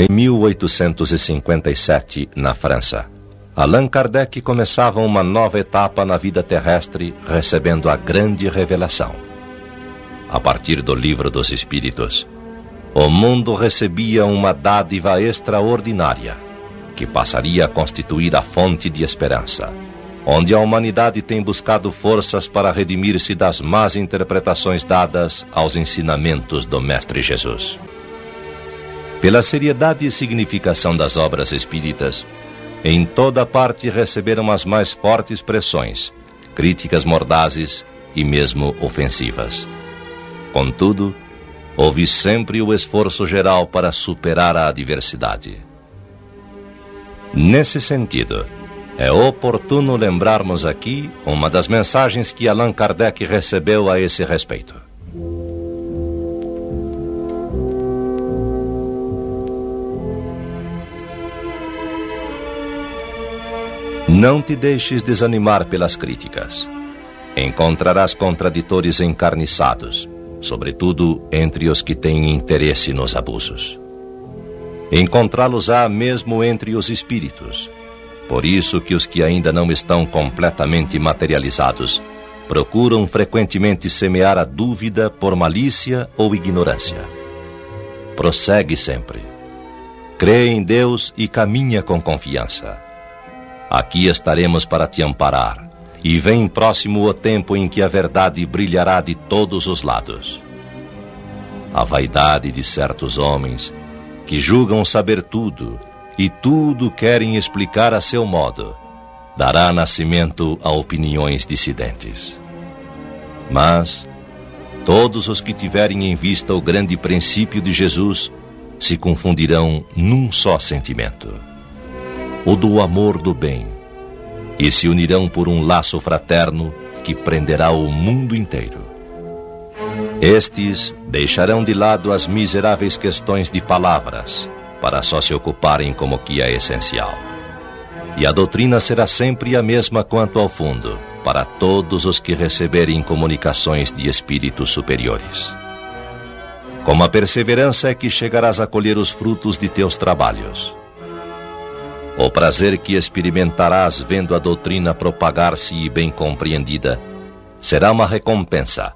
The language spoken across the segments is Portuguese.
Em 1857, na França, Allan Kardec começava uma nova etapa na vida terrestre, recebendo a grande revelação. A partir do Livro dos Espíritos, o mundo recebia uma dádiva extraordinária, que passaria a constituir a fonte de esperança, onde a humanidade tem buscado forças para redimir-se das más interpretações dadas aos ensinamentos do Mestre Jesus. Pela seriedade e significação das obras espíritas, em toda parte receberam as mais fortes pressões, críticas mordazes e mesmo ofensivas. Contudo, houve sempre o esforço geral para superar a adversidade. Nesse sentido, é oportuno lembrarmos aqui uma das mensagens que Allan Kardec recebeu a esse respeito. Não te deixes desanimar pelas críticas. Encontrarás contraditores encarniçados, sobretudo entre os que têm interesse nos abusos. Encontrá-los-á mesmo entre os espíritos. Por isso que os que ainda não estão completamente materializados procuram frequentemente semear a dúvida por malícia ou ignorância. Prossegue sempre. Crê em Deus e caminha com confiança Aqui estaremos para te amparar, e vem próximo o tempo em que a verdade brilhará de todos os lados. A vaidade de certos homens, que julgam saber tudo e tudo querem explicar a seu modo, dará nascimento a opiniões dissidentes. Mas todos os que tiverem em vista o grande princípio de Jesus se confundirão num só sentimento o do amor do bem, e se unirão por um laço fraterno que prenderá o mundo inteiro. Estes deixarão de lado as miseráveis questões de palavras para só se ocuparem como que é essencial. E a doutrina será sempre a mesma quanto ao fundo, para todos os que receberem comunicações de espíritos superiores. Com a perseverança é que chegarás a colher os frutos de teus trabalhos. O prazer que experimentarás vendo a doutrina propagar-se e bem compreendida será uma recompensa,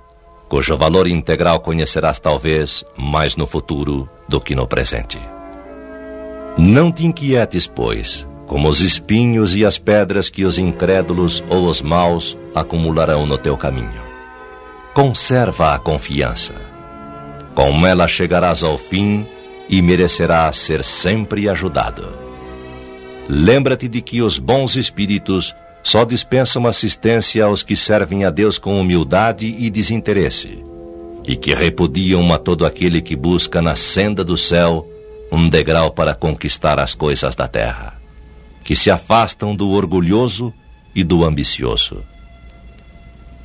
cujo valor integral conhecerás talvez mais no futuro do que no presente. Não te inquietes, pois, como os espinhos e as pedras que os incrédulos ou os maus acumularão no teu caminho. Conserva a confiança. Com ela chegarás ao fim e merecerás ser sempre ajudado. Lembra-te de que os bons espíritos só dispensam assistência aos que servem a Deus com humildade e desinteresse, e que repudiam a todo aquele que busca na senda do céu um degrau para conquistar as coisas da terra, que se afastam do orgulhoso e do ambicioso.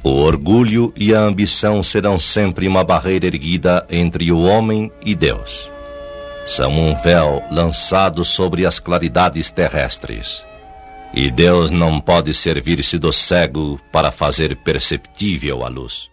O orgulho e a ambição serão sempre uma barreira erguida entre o homem e Deus são um véu lançado sobre as claridades terrestres. E Deus não pode servir-se do cego para fazer perceptível a luz.